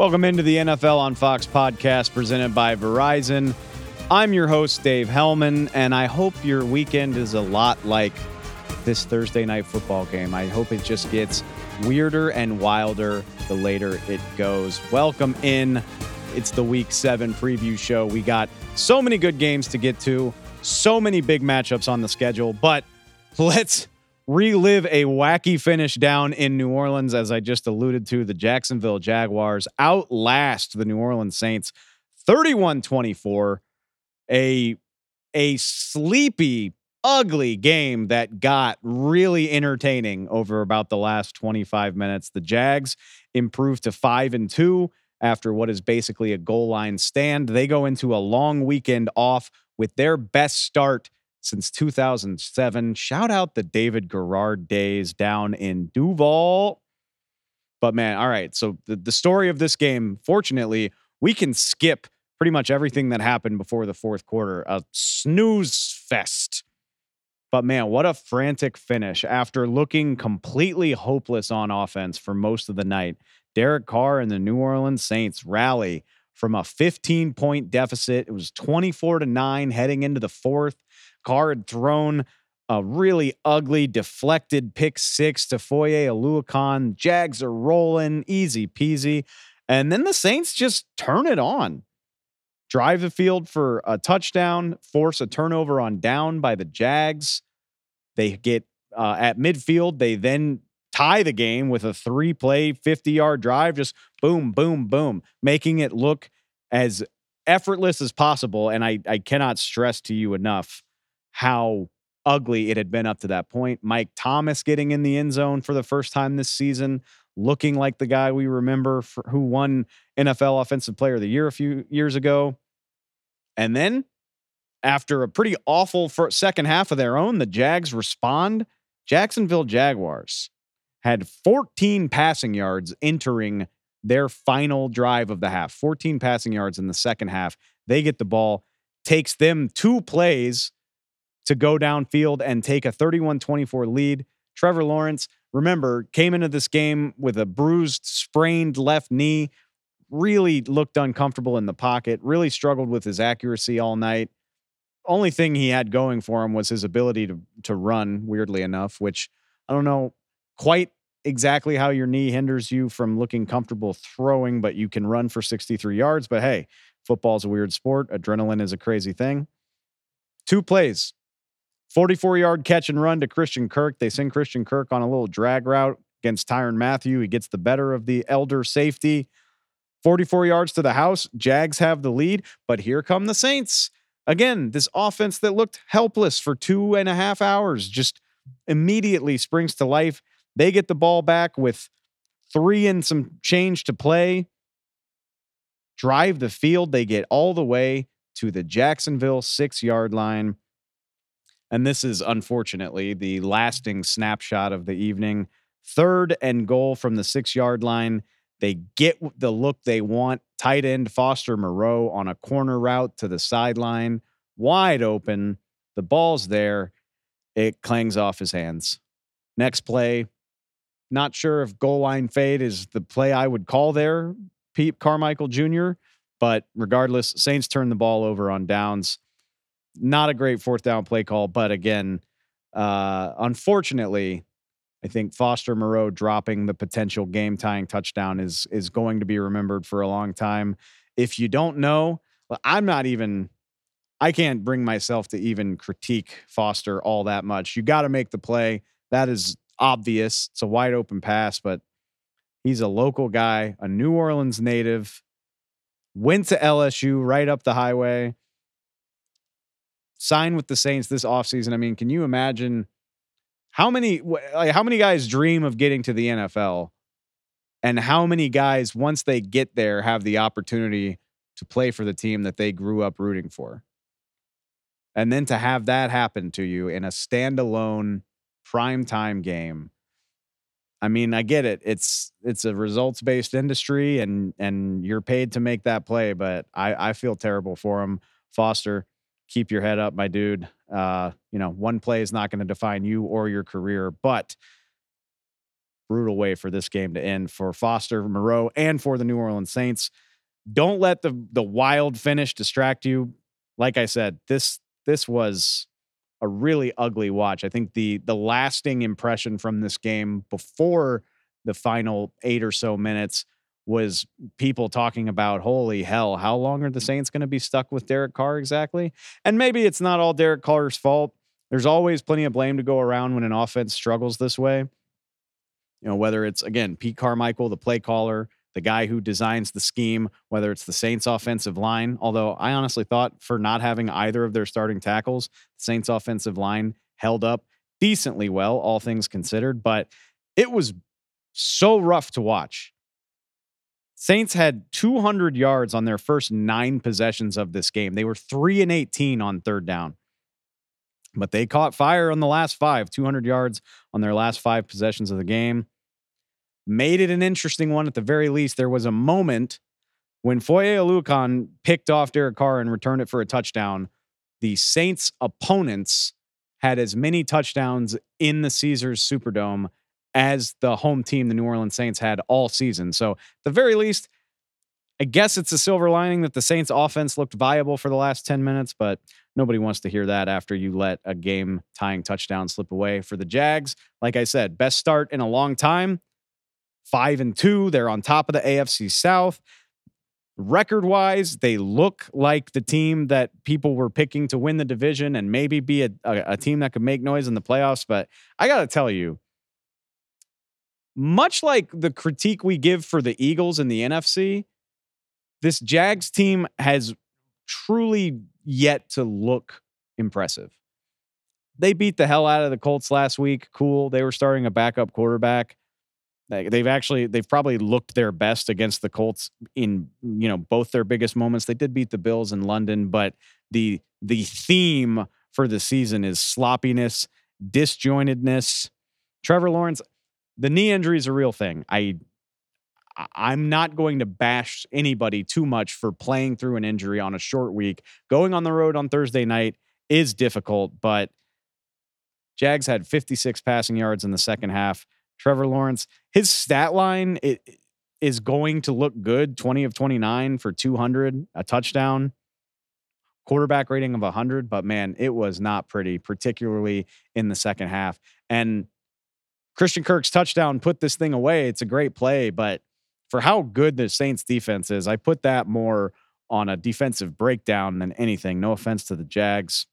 Welcome into the NFL on Fox podcast presented by Verizon. I'm your host, Dave Helman, and I hope your weekend is a lot like this Thursday night football game. I hope it just gets weirder and wilder the later it goes. Welcome in. It's the week seven preview show. We got so many good games to get to, so many big matchups on the schedule, but let's relive a wacky finish down in New Orleans. As I just alluded to, the Jacksonville Jaguars outlast the New Orleans Saints 31 24. A, a sleepy, ugly game that got really entertaining over about the last 25 minutes. The Jags improved to 5 and 2 after what is basically a goal line stand. They go into a long weekend off with their best start since 2007. Shout out the David Garrard days down in Duval. But man, all right. So the, the story of this game, fortunately, we can skip pretty much everything that happened before the fourth quarter. A snooze fest. But man, what a frantic finish after looking completely hopeless on offense for most of the night. Derek Carr and the New Orleans Saints rally from a 15 point deficit. It was 24 to 9 heading into the fourth. Carr had thrown a really ugly, deflected pick six to Foye Oluokun. Jags are rolling, easy peasy. And then the Saints just turn it on. Drive the field for a touchdown, force a turnover on down by the Jags. They get uh, at midfield. They then tie the game with a three play, 50 yard drive, just boom, boom, boom, making it look as effortless as possible. And I, I cannot stress to you enough how ugly it had been up to that point. Mike Thomas getting in the end zone for the first time this season, looking like the guy we remember for, who won NFL Offensive Player of the Year a few years ago. And then, after a pretty awful first, second half of their own, the Jags respond. Jacksonville Jaguars had 14 passing yards entering their final drive of the half. 14 passing yards in the second half. They get the ball, takes them two plays to go downfield and take a 31 24 lead. Trevor Lawrence, remember, came into this game with a bruised, sprained left knee, really looked uncomfortable in the pocket, really struggled with his accuracy all night. Only thing he had going for him was his ability to, to run, weirdly enough, which I don't know quite exactly how your knee hinders you from looking comfortable throwing, but you can run for 63 yards. But hey, football's a weird sport. Adrenaline is a crazy thing. Two plays, 44 yard catch and run to Christian Kirk. They send Christian Kirk on a little drag route against Tyrann Mathieu. He gets the better of the elder safety. 44 yards to the house. Jags have the lead, but here come the Saints. Again, this offense that looked helpless for two and a half hours just immediately springs to life. They get the ball back with three and some change to play. Drive the field. They get all the way to the Jacksonville six yard line. And this is unfortunately the lasting snapshot of the evening. Third and goal from the six yard line. They get the look they want. Tight end Foster Moreau on a corner route to the sideline, wide open. The ball's there. It clangs off his hands. Next play, not sure if goal line fade is the play I would call there, Pete Carmichael Jr., but regardless, Saints turn the ball over on downs. Not a great fourth down play call, but again, uh, unfortunately, I think Foster Moreau dropping the potential game tying touchdown is is going to be remembered for a long time. If you don't know, I'm not even I can't bring myself to even critique Foster all that much. You got to make the play. That is obvious. It's a wide open pass, but he's a local guy, a New Orleans native, went to LSU right up the highway sign with the Saints this offseason. I mean, can you imagine how many like how many guys dream of getting to the NFL and how many guys once they get there have the opportunity to play for the team that they grew up rooting for? And then to have that happen to you in a standalone prime time game. I mean, I get it. It's it's a results based industry and and you're paid to make that play, but I I feel terrible for him. Foster, keep your head up, my dude. Uh, you know, one play is not going to define you or your career, but brutal way for this game to end for Foster Moreau and for the New Orleans Saints. Don't let the the wild finish distract you. Like I said, this this was a really ugly watch. I think the the lasting impression from this game before the final 8 or so minutes was people talking about holy hell, how long are the mm. Saints going to be stuck with Derek Carr exactly? And maybe it's not all Derek Carr's fault. There's always plenty of blame to go around when an offense struggles this way. You know, whether it's again Pete Carmichael, the play caller, the guy who designs the scheme, whether it's the Saints offensive line. Although I honestly thought for not having either of their starting tackles, the Saints offensive line held up decently well, all things considered, but it was so rough to watch. Saints had 200 yards on their first nine possessions of this game. They were 3 and 18 on third down. But they caught fire on the last five, 200 yards on their last five possessions of the game made it an interesting one at the very least. There was a moment when Foye Oluokun picked off Derek Carr and returned it for a touchdown. The Saints' opponents had as many touchdowns in the Caesars Superdome as the home team, the New Orleans Saints, had all season. So, at the very least, I guess it's a silver lining that the Saints' offense looked viable for the last 10 minutes, but nobody wants to hear that after you let a game tying touchdown slip away. For the Jags, like I said, best start in a long time five and two. They're on top of the AFC South. Record wise, they look like the team that people were picking to win the division and maybe be a, a, a team that could make noise in the playoffs. But I got to tell you, much like the critique we give for the Eagles in the NFC, this Jags team has truly yet to look impressive. They beat the hell out of the Colts last week. Cool. They were starting a backup quarterback. They've actually they've probably looked their best against the Colts in you know both their biggest moments. They did beat the Bills in London, but the the theme for the season is sloppiness, disjointedness. Trevor Lawrence, the knee injury is a real thing. I I'm not going to bash anybody too much for playing through an injury on a short week. Going on the road on Thursday night is difficult, but Jags had 56 passing yards in the second half. Trevor Lawrence, his stat line it, is going to look good 20 of 29 for 200, a touchdown, quarterback rating of 100. But man, it was not pretty, particularly in the second half. And Christian Kirk's touchdown put this thing away. It's a great play, but for how good the Saints defense is, I put that more on a defensive breakdown than anything. No offense to the Jags.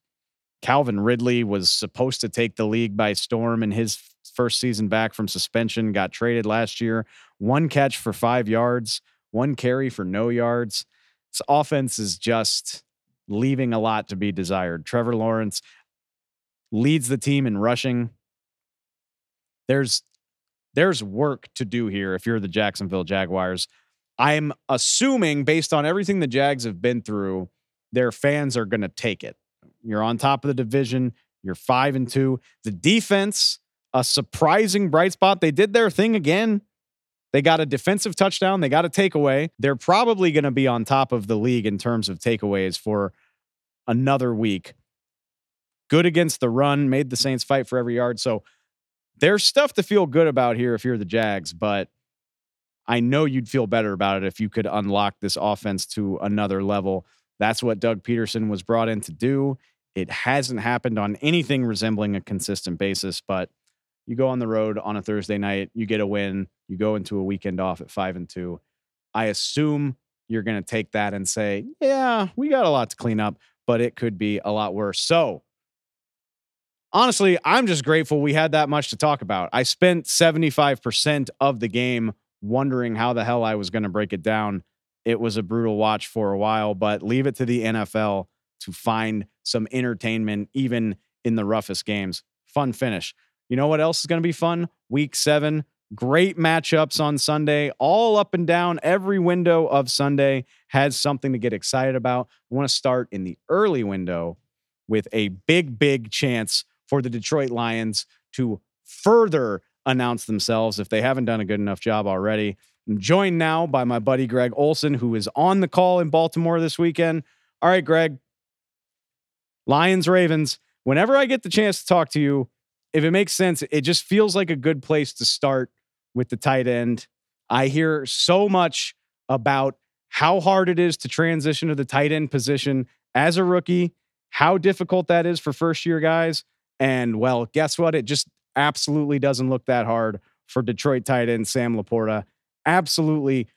Calvin Ridley was supposed to take the league by storm in his first season back from suspension, got traded last year. One catch for five yards, one carry for no yards. This offense is just leaving a lot to be desired. Trevor Lawrence leads the team in rushing. There's there's work to do here if you're the Jacksonville Jaguars. I'm assuming based on everything the Jags have been through, their fans are going to take it. You're on top of the division. You're 5 and 2. The defense a surprising bright spot. They did their thing again. They got a defensive touchdown. They got a takeaway. They're probably going to be on top of the league in terms of takeaways for another week. Good against the run, made the Saints fight for every yard. So there's stuff to feel good about here if you're the Jags, but I know you'd feel better about it if you could unlock this offense to another level. That's what Doug Pederson was brought in to do. It hasn't happened on anything resembling a consistent basis, but you go on the road on a Thursday night, you get a win, you go into a weekend off at five and two. I assume you're going to take that and say, yeah, we got a lot to clean up, but it could be a lot worse. So, honestly, I'm just grateful we had that much to talk about. I spent 75% of the game wondering how the hell I was going to break it down. It was a brutal watch for a while, but leave it to the NFL to find some entertainment, even in the roughest games. Fun finish. You know what else is going to be fun? Week seven. Great matchups on Sunday, all up and down. Every window of Sunday has something to get excited about. I want to start in the early window with a big, big chance for the Detroit Lions to further announce themselves if they haven't done a good enough job already. I'm joined now by my buddy Greg Olsen, who is on the call in Baltimore this weekend. All right, Greg. Lions, Ravens. Whenever I get the chance to talk to you, if it makes sense, it just feels like a good place to start with the tight end. I hear so much about how hard it is to transition to the tight end position as a rookie, how difficult that is for first year guys. And well, guess what? It just absolutely doesn't look that hard for Detroit tight end Sam LaPorta. Absolutely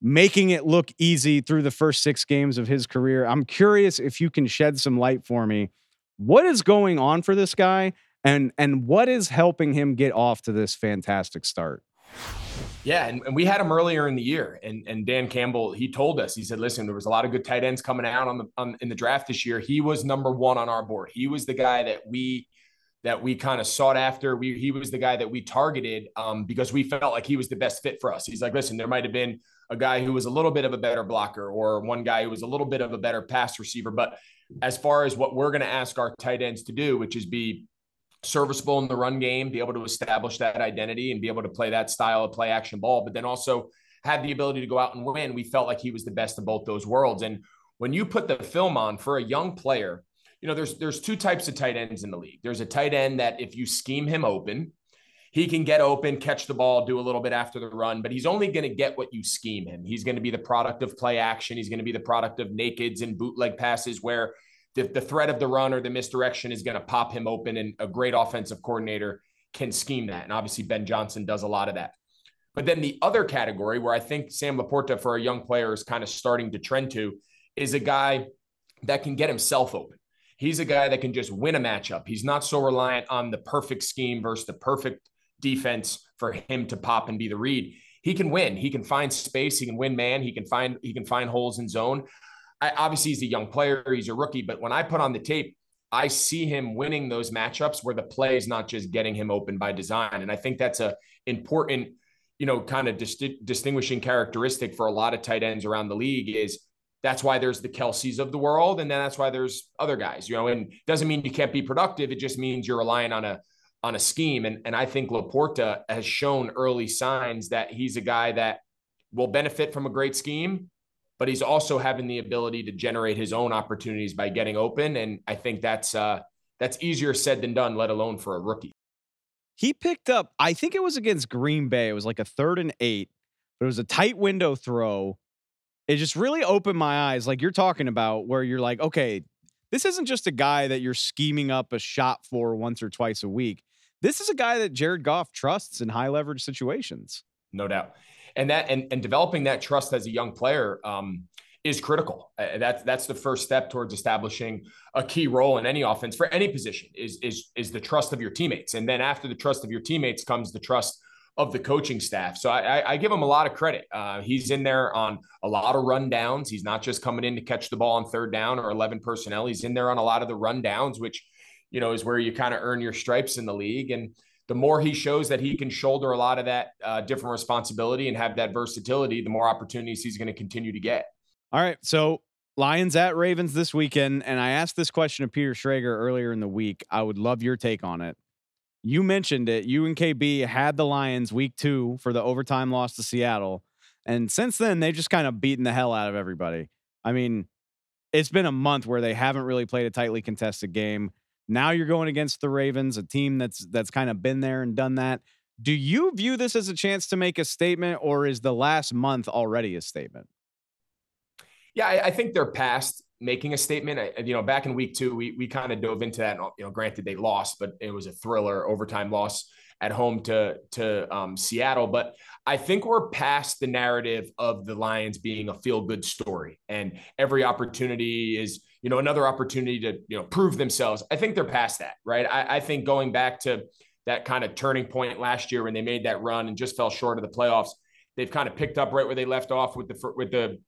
making it look easy through the first six games of his career. I'm curious if you can shed some light for me. What is going on for this guy and and what is helping him get off to this fantastic start? Yeah, and, and, we had him earlier in the year, and and Dan Campbell he told us he said, listen, there was a lot of good tight ends coming out on the on, in the draft this year. He was number one on our board. He was the guy that we that we kind of sought after. We he was the guy that we targeted um, because we felt like he was the best fit for us. He's like, listen, there might have been a guy who was a little bit of a better blocker or one guy who was a little bit of a better pass receiver, but as far as what we're going to ask our tight ends to do, which is be serviceable in the run game, be able to establish that identity and be able to play that style of play action ball, but then also have the ability to go out and win. We felt like he was the best of both those worlds. And when you put the film on for a young player you know, there's there's two types of tight ends in the league. There's a tight end that if you scheme him open, he can get open, catch the ball, do a little bit after the run, but he's only going to get what you scheme him. He's going to be the product of play action. He's going to be the product of nakeds and bootleg passes where the, the threat of the run or the misdirection is going to pop him open, and a great offensive coordinator can scheme that. And obviously, Ben Johnson does a lot of that. But then the other category where I think Sam LaPorta for a young player is kind of starting to trend to is a guy that can get himself open. He's a guy that can just win a matchup. He's not so reliant on the perfect scheme versus the perfect defense for him to pop and be the read. He can win. He can find space. He can win man. He can find he can find holes in zone. I, obviously, he's a young player. He's a rookie. But when I put on the tape, I see him winning those matchups where the play is not just getting him open by design. And I think that's a important, you know, kind of dis- distinguishing characteristic for a lot of tight ends around the league is that's why there's the Kelces of the world. And then that's why there's other guys, you know, and doesn't mean you can't be productive. It just means you're relying on a, on a scheme. And, and I think LaPorta has shown early signs that he's a guy that will benefit from a great scheme, but he's also having the ability to generate his own opportunities by getting open. And I think that's, uh, that's easier said than done, let alone for a rookie. He picked up, I think it was against Green Bay. It was like a third and eight, but it was a tight window throw it just really opened my eyes like you're talking about where you're like okay this isn't just a guy that you're scheming up a shot for once or twice a week. This is a guy that jared goff trusts in high leverage situations. No doubt. And that and, and developing that trust as a young player um, is critical. Uh, that's that's the first step towards establishing a key role in any offense for any position is is is the trust of your teammates. And then after the trust of your teammates comes the trust of the coaching staff. So I, I give him a lot of credit. Uh, he's in there on a lot of rundowns. He's not just coming in to catch the ball on third down or 11 personnel. He's in there on a lot of the rundowns, which, you know, is where you kind of earn your stripes in the league. And the more he shows that he can shoulder a lot of that uh, different responsibility and have that versatility, the more opportunities he's going to continue to get. All right. So Lions at Ravens this weekend. And I asked this question of Peter Schrager earlier in the week. I would love your take on it you mentioned it. You and KB had the Lions week two for the overtime loss to Seattle. And since then, they've just kind of beaten the hell out of everybody. I mean, it's been a month where they haven't really played a tightly contested game. Now you're going against the Ravens, a team that's that's kind of been there and done that. Do you view this as a chance to make a statement, or is the last month already a statement? Yeah, I, I think they're past making a statement. I, you know, back in week two, we we kind of dove into that. And, You know, granted they lost, but it was a thriller overtime loss at home to to um, Seattle. But I think we're past the narrative of the Lions being a feel good story, and every opportunity is you know another opportunity to you know prove themselves. I think they're past that, right? I, I think going back to that kind of turning point last year when they made that run and just fell short of the playoffs. They've kind of picked up right where they left off with the with the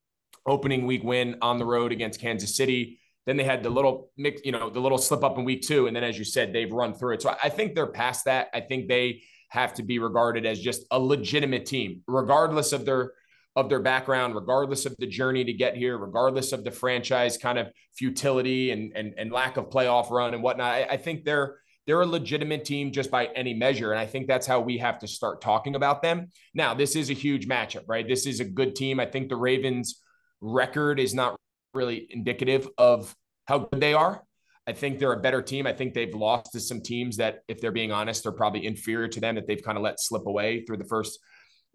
opening week win on the road against Kansas City. Then they had the little mix, you know, the little slip up in week two. And then, as you said, they've run through it. So I think they're past that. I think they have to be regarded as just a legitimate team, regardless of their of their background, regardless of the journey to get here, regardless of the franchise kind of futility and and, and lack of playoff run and whatnot. I, I think they're they're a legitimate team just by any measure. And I think that's how we have to start talking about them. Now, this is a huge matchup, right? This is a good team. I think the Ravens record is not really indicative of how good they are. I think they're a better team. I think they've lost to some teams that, if they're being honest, are probably inferior to them that they've kind of let slip away through the first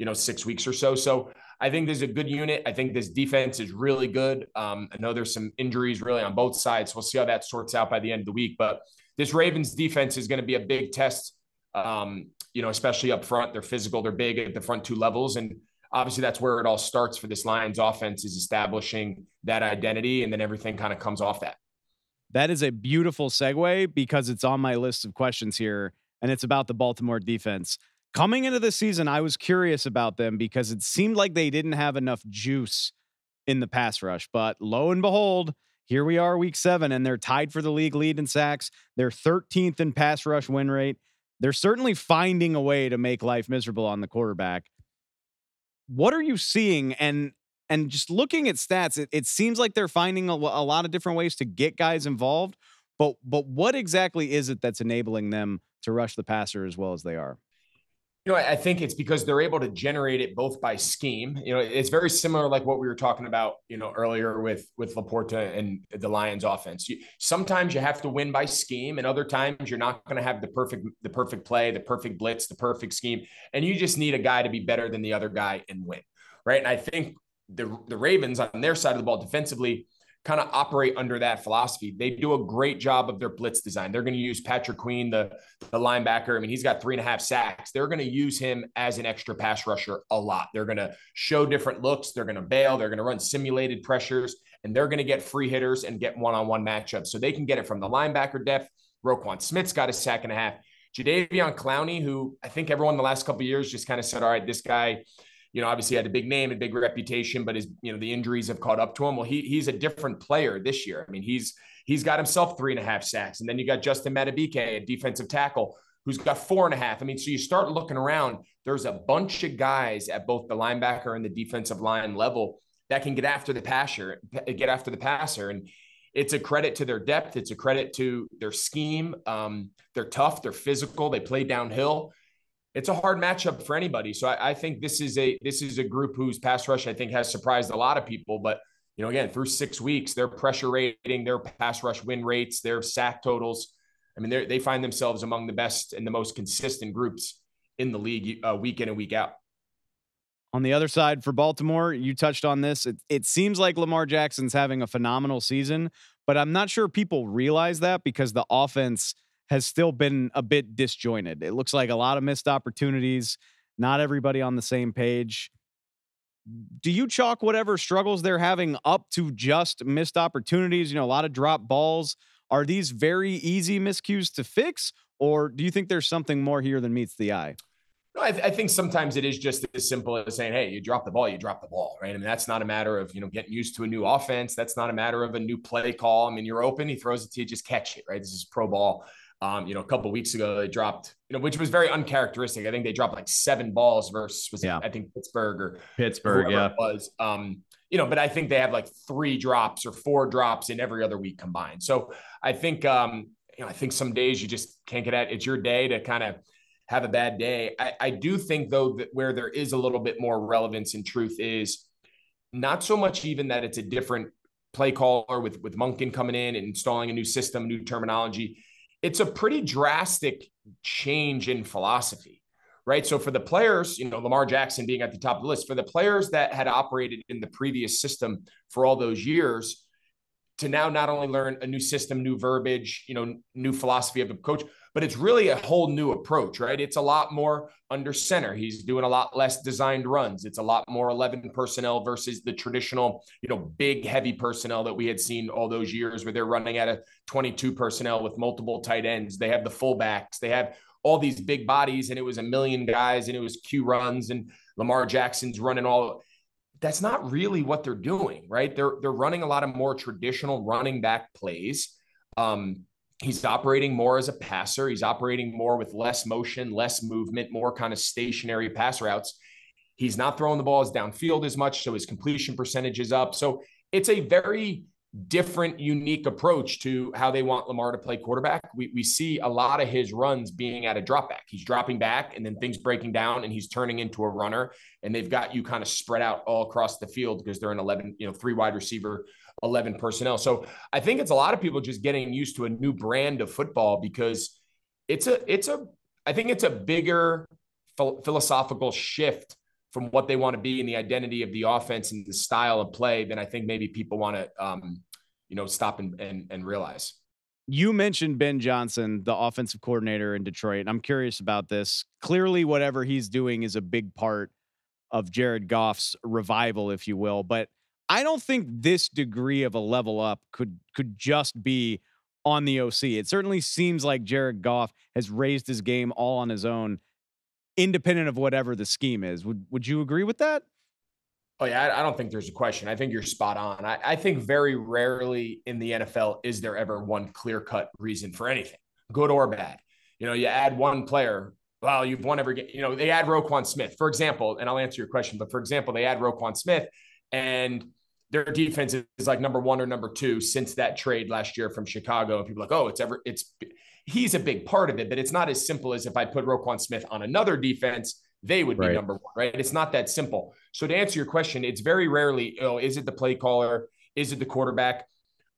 you know, six weeks or so. So I think there's a good unit. I think this defense is really good. Um, I know there's some injuries really on both sides. We'll see how that sorts out by the end of the week. But this Ravens defense is going to be a big test, um, you know, especially up front. They're physical, they're big at the front two levels. And obviously that's where it all starts for this Lions offense is establishing that identity. And then everything kind of comes off that. That is a beautiful segue because it's on my list of questions here, and it's about the Baltimore defense. Coming into the season, I was curious about them because it seemed like they didn't have enough juice in the pass rush. But lo and behold, here we are, week seven, and they're tied for the league lead in sacks. They're 13th in pass rush win rate. They're certainly finding a way to make life miserable on the quarterback. What are you seeing? And and just looking at stats, it, it seems like they're finding a, a lot of different ways to get guys involved. But but what exactly is it that's enabling them to rush the passer as well as they are? You know, I think it's because they're able to generate it both by scheme. You know, it's very similar like what we were talking about, you know, earlier with with Laporta and the Lions offense. You, sometimes you have to win by scheme, and other times you're not going to have the perfect the perfect play, the perfect blitz, the perfect scheme, and you just need a guy to be better than the other guy and win, right? And I think the the Ravens on their side of the ball defensively kind of operate under that philosophy. They do a great job of their blitz design. They're going to use Patrick Queen, the, the linebacker. I mean, he's got three and a half sacks. They're going to use him as an extra pass rusher a lot. They're going to show different looks. They're going to bail. They're going to run simulated pressures, and they're going to get free hitters and get one on one matchups. So they can get it from the linebacker depth. Roquan Smith's got a sack and a half. Jadeveon Clowney, who I think everyone the last couple years just kind of said, all right, this guy you know, obviously had a big name and big reputation, but his, you know, the injuries have caught up to him. Well, he he's a different player this year. I mean, he's he's got himself three and a half sacks, and then you got Justin Madubuike, a defensive tackle, who's got four and a half. I mean, so you start looking around. There's a bunch of guys at both the linebacker and the defensive line level that can get after the passer, get after the passer, and it's a credit to their depth. It's a credit to their scheme. Um, they're tough. They're physical. They play downhill it's a hard matchup for anybody. So I, I, think this is a this is a group whose pass rush I think has surprised a lot of people. But you know, again, through six weeks, their pressure rating, their pass rush win rates, their sack totals. I mean, they find themselves among the best and the most consistent groups in the league uh, week in and week out. On the other side for Baltimore, you touched on this. It, it seems like Lamar Jackson's having a phenomenal season, but I'm not sure people realize that because the offense has still been a bit disjointed. It looks like a lot of missed opportunities, not everybody on the same page. Do you chalk whatever struggles they're having up to just missed opportunities? You know, a lot of drop balls. Are these very easy miscues to fix, or do you think there's something more here than meets the eye? No, I, th- I, think sometimes it is just as simple as saying, "Hey, you drop the ball, you drop the ball." Right? I mean, that's not a matter of you know getting used to a new offense. That's not a matter of a new play call. I mean, you're open, he throws it to you, just catch it. Right? This is pro ball. Um, you know, a couple weeks ago they dropped, you know, which was very uncharacteristic. I think they dropped like seven balls versus was yeah. it, I think Pittsburgh or Pittsburgh, yeah, was. Um, you know, but I think they have like three drops or four drops in every other week combined. So I think, um, you know, I think some days you just can't get at. It's your day to kind of have a bad day. I, I do think though that where there is a little bit more relevance and truth is not so much even that it's a different play caller with with Monken coming in and installing a new system, new terminology it's a pretty drastic change in philosophy, right? So for the players, you know, Lamar Jackson being at the top of the list, for the players that had operated in the previous system for all those years, to now not only learn a new system, new verbiage, you know, new philosophy of a coach, but it's really a whole new approach, right? It's a lot more under center. He's doing a lot less designed runs. It's a lot more 11 personnel versus the traditional, you know, big, heavy personnel that we had seen all those years where they're running at a 22 personnel with multiple tight ends. They have the fullbacks, they have all these big bodies, and it was a million guys, and it was Q runs, and Lamar Jackson's running all. That's not really what they're doing, right? They're they're running a lot of more traditional running back plays. Um, he's operating more as a passer. He's operating more with less motion, less movement, more kind of stationary pass routes. He's not throwing the balls downfield as much, so his completion percentage is up. So it's a very different, unique approach to how they want Lamar to play quarterback. We, we see a lot of his runs being at a drop back. He's dropping back and then things breaking down and he's turning into a runner. And they've got you kind of spread out all across the field because they're an 11, you know, three wide receiver 11 personnel. So I think it's a lot of people just getting used to a new brand of football because it's a, it's a, I think it's a bigger philosophical shift from what they want to be and the identity of the offense and the style of play than I think maybe people want to, um, you know, stop and, and, and realize. You mentioned Ben Johnson, the offensive coordinator in Detroit. I'm curious about this. Clearly, whatever he's doing is a big part of Jared Goff's revival, if you will. But I don't think this degree of a level up could could just be on the OC. It certainly seems like Jared Goff has raised his game all on his own independent of whatever the scheme is. Would would you agree with that? Oh yeah, I don't think there's a question. I think you're spot on. I, I think very rarely in the NFL is there ever one clear cut reason for anything, good or bad. You know, you add one player. Well, you've won every game. You know, they add Roquan Smith, for example, and I'll answer your question. But for example, they add Roquan Smith, and their defense is like number one or number two since that trade last year from Chicago. And people are like, oh, it's ever it's he's a big part of it, but it's not as simple as if I put Roquan Smith on another defense, they would be number one, right? It's not that simple. So to answer your question, it's very rarely, oh, is it the play caller? Is it the quarterback?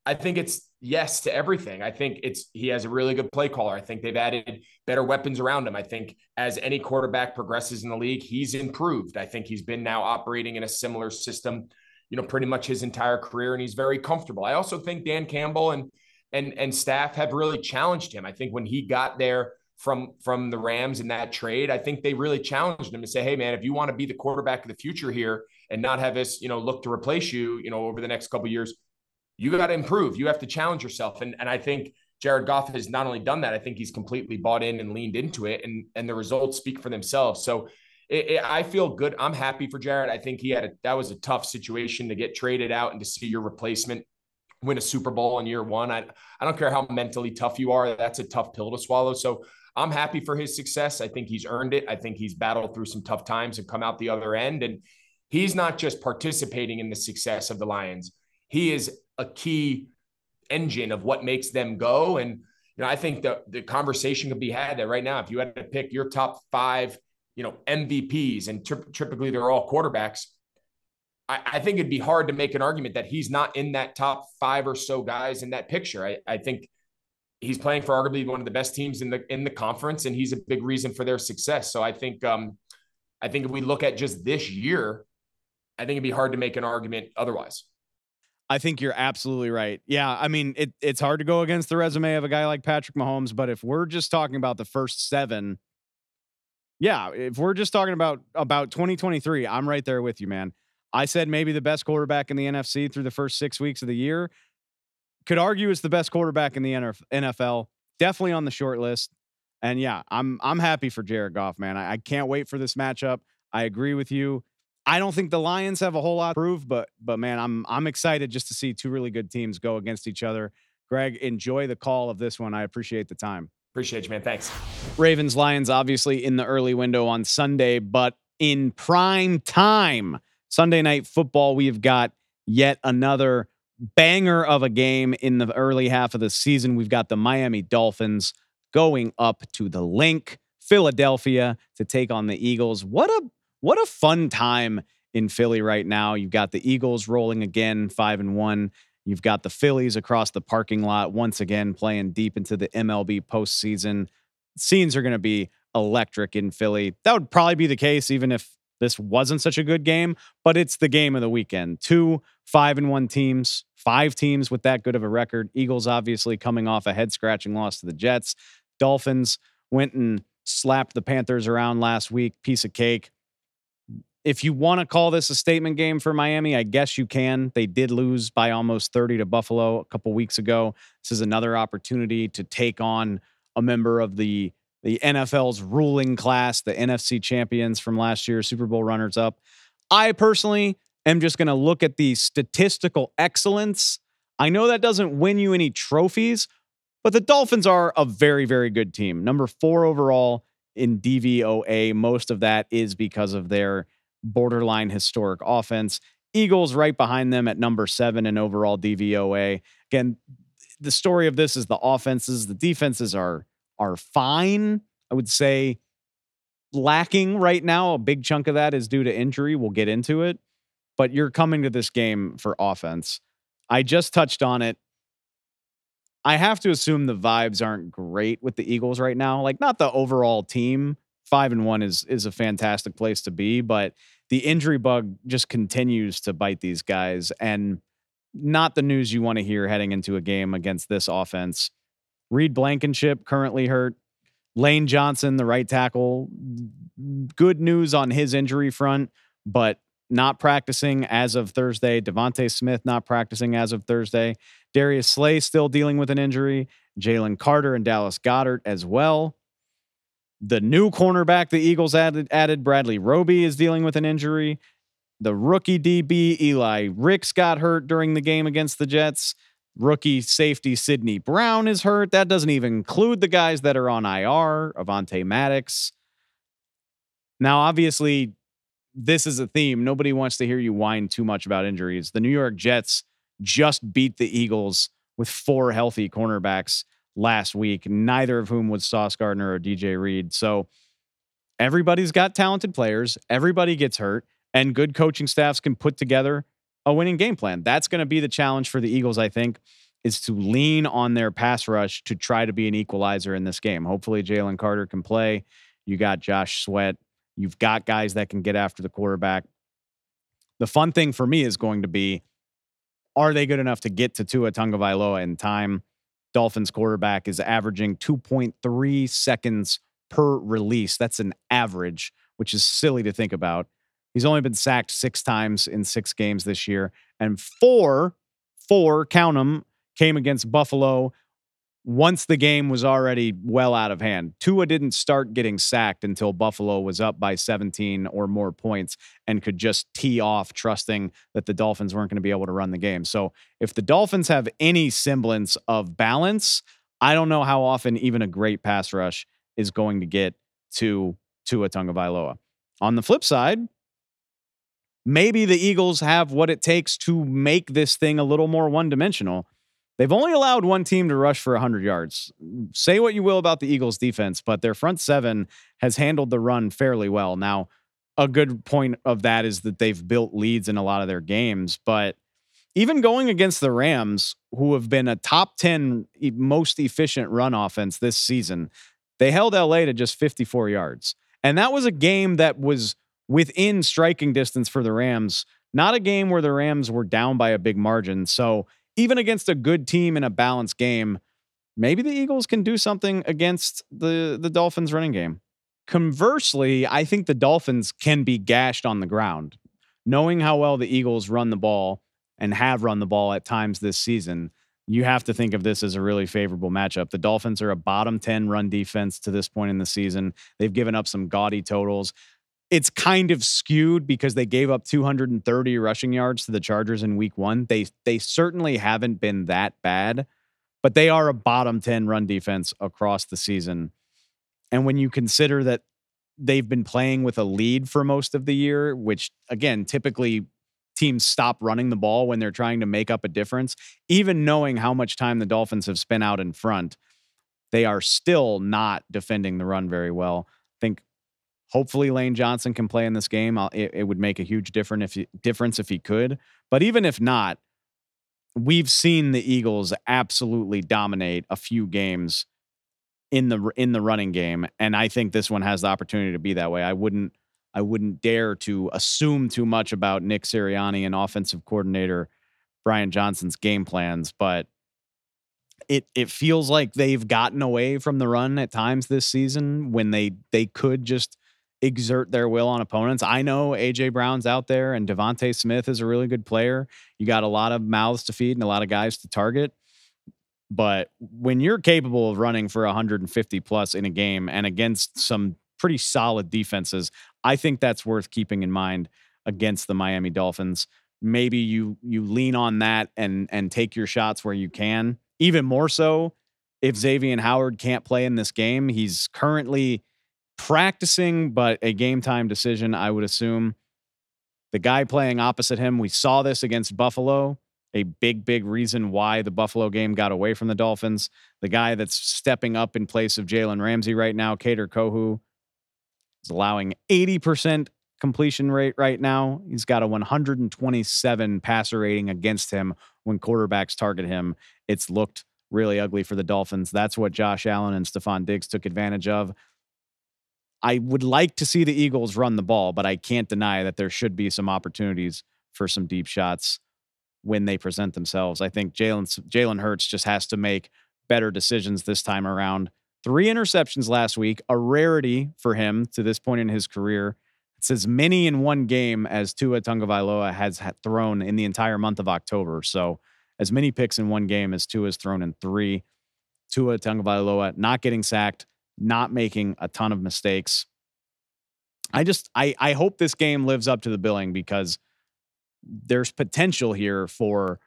I think it's yes to everything. I think it's he has a really good play caller. I think they've added better weapons around him. I think as any quarterback progresses in the league, he's improved. I think he's been now operating in a similar system, you know, pretty much his entire career, and he's very comfortable. I also think Dan Campbell and and and staff have really challenged him. I think when he got there from from the Rams in that trade, I think they really challenged him to say, "Hey, man, if you want to be the quarterback of the future here and not have us, you know, look to replace you, you know, over the next couple years, you got to improve. You have to challenge yourself." And and I think Jared Goff has not only done that, I think he's completely bought in and leaned into it, and and the results speak for themselves. So. It, it, I feel good. I'm happy for Jared. I think he had a that was a tough situation to get traded out and to see your replacement win a Super Bowl in year one. I, I don't care how mentally tough you are. That's a tough pill to swallow. So I'm happy for his success. I think he's earned it. I think he's battled through some tough times and come out the other end. And he's not just participating in the success of the Lions, he is a key engine of what makes them go. And, you know, I think the, the conversation could be had that right now, if you had to pick your top five, you know, MVPs, and typically they're all quarterbacks, I, I, think it'd be hard to make an argument that he's not in that top five or so guys in that picture. I, I think he's playing for arguably one of the best teams in the in the conference, and he's a big reason for their success. So I think um, I think if we look at just this year, I think it'd be hard to make an argument otherwise. I think you're absolutely right. Yeah, I mean it, it's hard to go against the resume of a guy like Patrick Mahomes, but if we're just talking about the first seven, yeah, if we're just talking about about 2023, I'm right there with you, man. I said maybe the best quarterback in the NFC through the first six weeks of the year. Could argue it's the best quarterback in the NFL. Definitely on the short list. And yeah, I'm I'm happy for Jared Goff, man. I, I can't wait for this matchup. I agree with you. I don't think the Lions have a whole lot to prove, but but man, I'm I'm excited just to see two really good teams go against each other. Greg, enjoy the call of this one. I appreciate the time. Appreciate you, man. Thanks. Ravens Lions obviously in the early window on Sunday, but in prime time Sunday night football, we've got yet another banger of a game in the early half of the season. We've got the Miami Dolphins going up to the Linc, Philadelphia, to take on the Eagles. What a what a fun time in Philly right now. You've got the Eagles rolling again, five and one. You've got the Phillies across the parking lot once again playing deep into the MLB postseason. Scenes are going to be electric in Philly. That would probably be the case even if this wasn't such a good game, but it's the game of the weekend. Two five and one teams, five teams with that good of a record. Eagles obviously coming off a head scratching loss to the Jets. Dolphins went and slapped the Panthers around last week, piece of cake. If you want to call this a statement game for Miami, I guess you can. They did lose by almost 30 to Buffalo a couple weeks ago. This is another opportunity to take on a member of the the NFL's ruling class, the NFC champions from last year, Super Bowl runners up. I personally am just going to look at the statistical excellence. I know that doesn't win you any trophies, but the Dolphins are a very, very good team. Number four overall in DVOA. Most of that is because of their borderline historic offense. Eagles right behind them at number seven in overall DVOA. Again, the story of this is the offenses, the defenses are are fine. I would say lacking right now. A big chunk of that is due to injury. We'll get into it. But you're coming to this game for offense. I just touched on it. I have to assume the vibes aren't great with the Eagles right now. Like, not the overall team, five and one is is a fantastic place to be, but the injury bug just continues to bite these guys, and not the news you want to hear heading into a game against this offense. Reed Blankenship currently hurt. Lane Johnson, the right tackle, good news on his injury front, but not practicing as of Thursday. DeVonta Smith not practicing as of Thursday. Darius Slay still dealing with an injury. Jalen Carter and Dallas Goedert as well. The new cornerback the Eagles added, added Bradley Roby is dealing with an injury. The rookie DB Eli Ricks got hurt during the game against the Jets. Rookie safety Sydney Brown is hurt. That doesn't even include the guys that are on IR, Avonte Maddox. Now, obviously, this is a theme. Nobody wants to hear you whine too much about injuries. The New York Jets just beat the Eagles with four healthy cornerbacks last week, neither of whom was Sauce Gardner or DJ Reed. So everybody's got talented players, everybody gets hurt, and good coaching staffs can put together a winning game plan. That's going to be the challenge for the Eagles, I think, is to lean on their pass rush to try to be an equalizer in this game. Hopefully, Jalen Carter can play. You got Josh Sweat. You've got guys that can get after the quarterback. The fun thing for me is going to be are they good enough to get to Tua Tagovailoa in time? Dolphins quarterback is averaging 2.3 seconds per release. That's an average, which is silly to think about. He's only been sacked six times in six games this year, and four, four, count them, came against Buffalo once the game was already well out of hand. Tua didn't start getting sacked until Buffalo was up by 17 or more points and could just tee off, trusting that the Dolphins weren't going to be able to run the game. So if the Dolphins have any semblance of balance, I don't know how often even a great pass rush is going to get to Tua Tagovailoa. On the flip side, maybe the Eagles have what it takes to make this thing a little more one dimensional They've only allowed one team to rush for 100 yards. Say what you will about the Eagles' defense, but their front seven has handled the run fairly well. Now, a good point of that is that they've built leads in a lot of their games, but even going against the Rams, who have been a top 10 most efficient run offense this season, they held LA to just 54 yards. And that was a game that was within striking distance for the Rams, not a game where the Rams were down by a big margin. So, even against a good team in a balanced game, maybe the Eagles can do something against the the Dolphins running game. Conversely, I think the Dolphins can be gashed on the ground. Knowing how well the Eagles run the ball and have run the ball at times this season, you have to think of this as a really favorable matchup. The Dolphins are a bottom 10 run defense to this point in the season. They've given up some gaudy totals it's kind of skewed because they gave up 230 rushing yards to the Chargers in week 1. They they certainly haven't been that bad, but they are a bottom 10 run defense across the season. And when you consider that they've been playing with a lead for most of the year, which again, typically teams stop running the ball when they're trying to make up a difference, even knowing how much time the Dolphins have spent out in front, they are still not defending the run very well. Hopefully, Lane Johnson can play in this game. It, it, would make a huge difference if he, difference if he could. But even if not, we've seen the Eagles absolutely dominate a few games in the in the running game, and I think this one has the opportunity to be that way. I wouldn't I wouldn't dare to assume too much about Nick Sirianni and offensive coordinator Brian Johnson's game plans, but it it feels like they've gotten away from the run at times this season when they they could just exert their will on opponents. I know AJ Brown's out there and DeVonta Smith is a really good player. You got a lot of mouths to feed and a lot of guys to target. But when you're capable of running for 150 plus in a game and against some pretty solid defenses, I think that's worth keeping in mind against the Miami Dolphins. Maybe you you lean on that and and take your shots where you can. Even more so if Xavier Howard can't play in this game. He's currently practicing, but a game time decision, I would assume. The guy playing opposite him, we saw this against Buffalo, a big, big reason why the Buffalo game got away from the Dolphins. The guy that's stepping up in place of Jalen Ramsey right now, Kader Kohou, is allowing 80% completion rate right now. He's got a 127 passer rating against him when quarterbacks target him. It's looked really ugly for the Dolphins. That's what Josh Allen and Stefon Diggs took advantage of. I would like to see the Eagles run the ball, but I can't deny that there should be some opportunities for some deep shots when they present themselves. I think Jalen Jalen Hurts just has to make better decisions this time around. Three interceptions last week, a rarity for him to this point in his career. It's as many in one game as Tua Tagovailoa has thrown in the entire month of October. So as many picks in one game as Tua has thrown in three. Tua Tagovailoa not getting sacked, not making a ton of mistakes. I just I I hope this game lives up to the billing because there's potential here for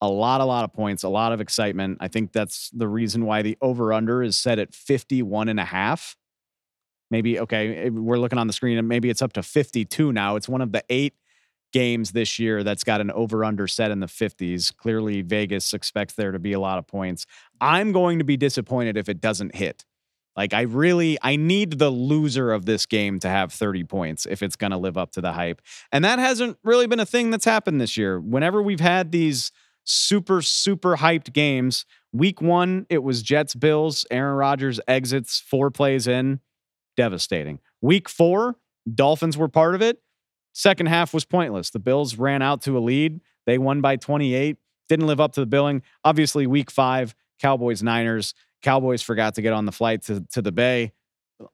a lot, a lot of points, a lot of excitement. I think that's the reason why the over under is set at 51 and a half. Maybe, okay, eh, we're looking on the screen and maybe it's up to 52 now. It's one of the eight games this year that's got an over under set in the 50s. Clearly, Vegas expects there to be a lot of points. I'm going to be disappointed if it doesn't hit. Like I really I need the loser of this game to have 30 points if it's going to live up to the hype. And that hasn't really been a thing that's happened this year. Whenever we've had these super super hyped games, week 1 it was Jets Bills, Aaron Rodgers exits 4 plays in, devastating. Week 4, Dolphins were part of it. Second half was pointless. The Bills ran out to a lead. They won by 28. Didn't live up to the billing. Obviously, week 5, Cowboys Niners Cowboys forgot to get on the flight to, to the Bay.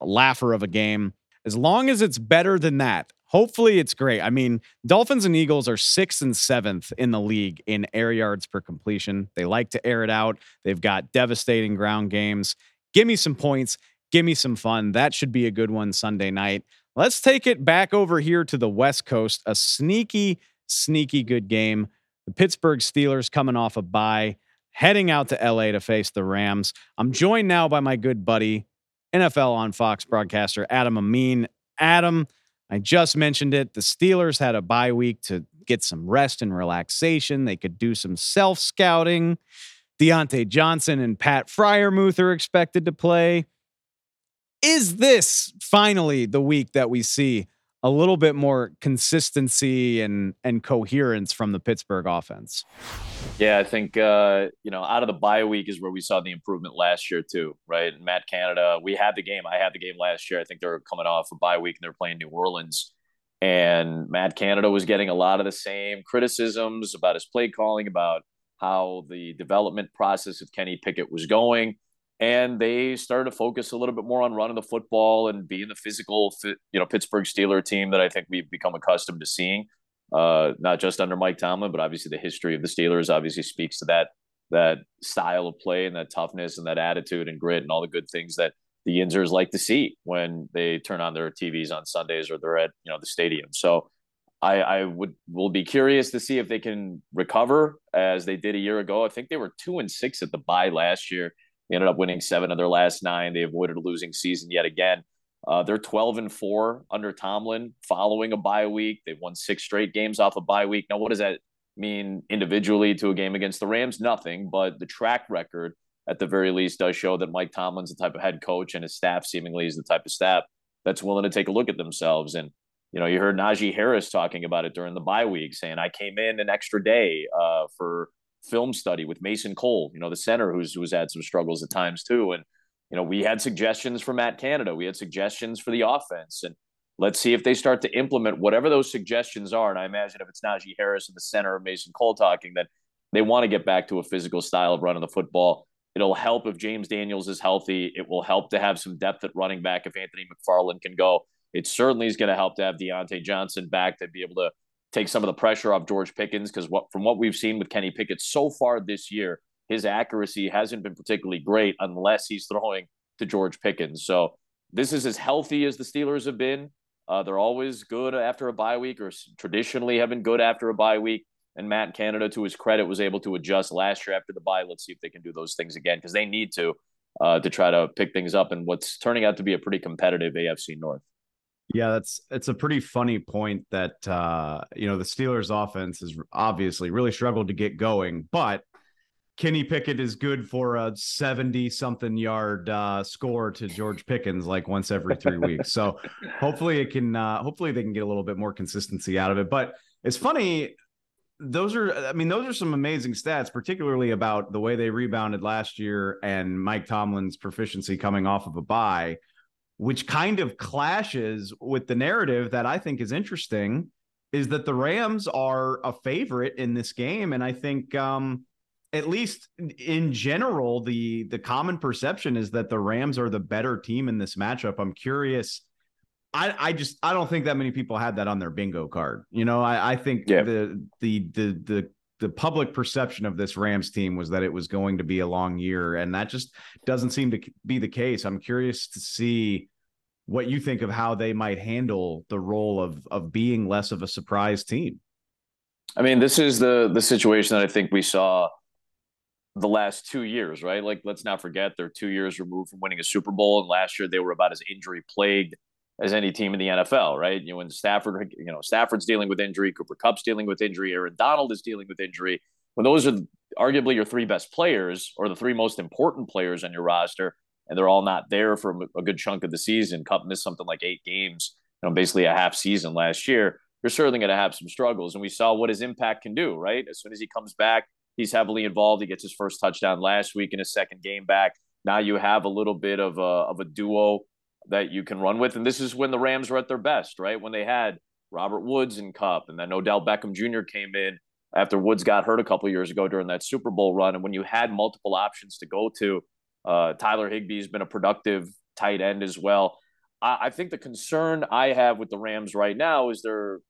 Laugher of a game. As long as it's better than that, hopefully it's great. I mean, Dolphins and Eagles are sixth and seventh in the league in air yards per completion. They like to air it out. They've got devastating ground games. Give me some points. Give me some fun. That should be a good one Sunday night. Let's take it back over here to the West Coast. A sneaky, sneaky good game. The Pittsburgh Steelers coming off a bye heading out to LA to face the Rams. I'm joined now by my good buddy, NFL on Fox broadcaster Adam Amin. Adam, I just mentioned it. The Steelers had a bye week to get some rest and relaxation. They could do some self scouting. Diontae Johnson and Pat Freiermuth are expected to play. Is this finally the week that we see a little bit more consistency and and coherence from the Pittsburgh offense. Yeah, I think uh, you know out of the bye week is where we saw the improvement last year too, right? Matt Canada, we had the game. I had the game last year. I think they're coming off a bye week and they're playing New Orleans. And Matt Canada was getting a lot of the same criticisms about his play calling, about how the development process of Kenny Pickett was going and they started to focus a little bit more on running the football and being the physical, you know, Pittsburgh Steeler team that I think we've become accustomed to seeing. Uh, not just under Mike Tomlin, but obviously the history of the Steelers obviously speaks to that that style of play and that toughness and that attitude and grit and all the good things that the Yinzers like to see when they turn on their TVs on Sundays or they're at you know the stadium. So I, I would will be curious to see if they can recover as they did a year ago. I think they were two and six at the bye last year they ended up winning seven of their last nine. They avoided a losing season yet again. Uh, they're 12 and four under Tomlin following a bye week. They've won six straight games off a bye week. Now, what does that mean individually to a game against the Rams? Nothing, but the track record at the very least does show that Mike Tomlin's the type of head coach and his staff seemingly is the type of staff that's willing to take a look at themselves. And, you know, you heard Najee Harris talking about it during the bye week, saying, I came in an extra day uh, for film study with Mason Cole, you know, the center who's who's had some struggles at times too. And you know, we had suggestions for Matt Canada, we had suggestions for the offense, and let's see if they start to implement whatever those suggestions are. And I imagine if it's Najee Harris in the center of Mason Cole talking that they want to get back to a physical style of running the football. It'll help if James Daniels is healthy. It will help to have some depth at running back if Anthony McFarland can go. It certainly is going to help to have Diontae Johnson back to be able to take some of the pressure off George Pickens because what from what we've seen with Kenny Pickett so far this year, his accuracy hasn't been particularly great unless he's throwing to George Pickens. So this is as healthy as the Steelers have been. Uh, they're always good after a bye week, or traditionally have been good after a bye week. And Matt Canada, to his credit, was able to adjust last year after the bye. Let's see if they can do those things again because they need to uh, to try to pick things up in what's turning out to be a pretty competitive AFC North. Yeah, that's it's a pretty funny point that uh, you know the Steelers offense has obviously really struggled to get going, but Kenny Pickett is good for a 70 something yard uh, score to George Pickens like once every three weeks. So hopefully it can uh, hopefully they can get a little bit more consistency out of it. But it's funny those are I mean those are some amazing stats particularly about the way they rebounded last year and Mike Tomlin's proficiency coming off of a bye which kind of clashes with the narrative that I think is interesting is that the Rams are a favorite in this game. And I think um, at least in general, the the common perception is that the Rams are the better team in this matchup. I'm curious. I, I just I don't think that many people had that on their bingo card. You know, I, I think yeah. the the the the the public perception of this Rams team was that it was going to be a long year, and that just doesn't seem to be the case. I'm curious to see what you think of how they might handle the role of of being less of a surprise team. I mean, this is the the situation that I think we saw the last two years, right? Like, let's not forget they're two years removed from winning a Super Bowl, and last year they were about as injury plagued as any team in the NFL, right? You know, when Stafford, you know, Stafford's dealing with injury, Cooper Kupp's dealing with injury, Aaron Donald is dealing with injury. When those are arguably your three best players or the three most important players on your roster, and they're all not there for a good chunk of the season, Kupp missed something like eight games, you know, basically a half season last year. You're certainly going to have some struggles, and we saw what his impact can do, right? As soon as he comes back, he's heavily involved. He gets his first touchdown last week in his second game back. Now you have a little bit of a of a duo that you can run with. And this is when the Rams were at their best, right? When they had Robert Woods and Kupp, and then Odell Beckham Jr. came in after Woods got hurt a couple years ago during that Super Bowl run. And when you had multiple options to go to, uh, Tyler Higbee's been a productive tight end as well. I, I think the concern I have with the Rams right now is they're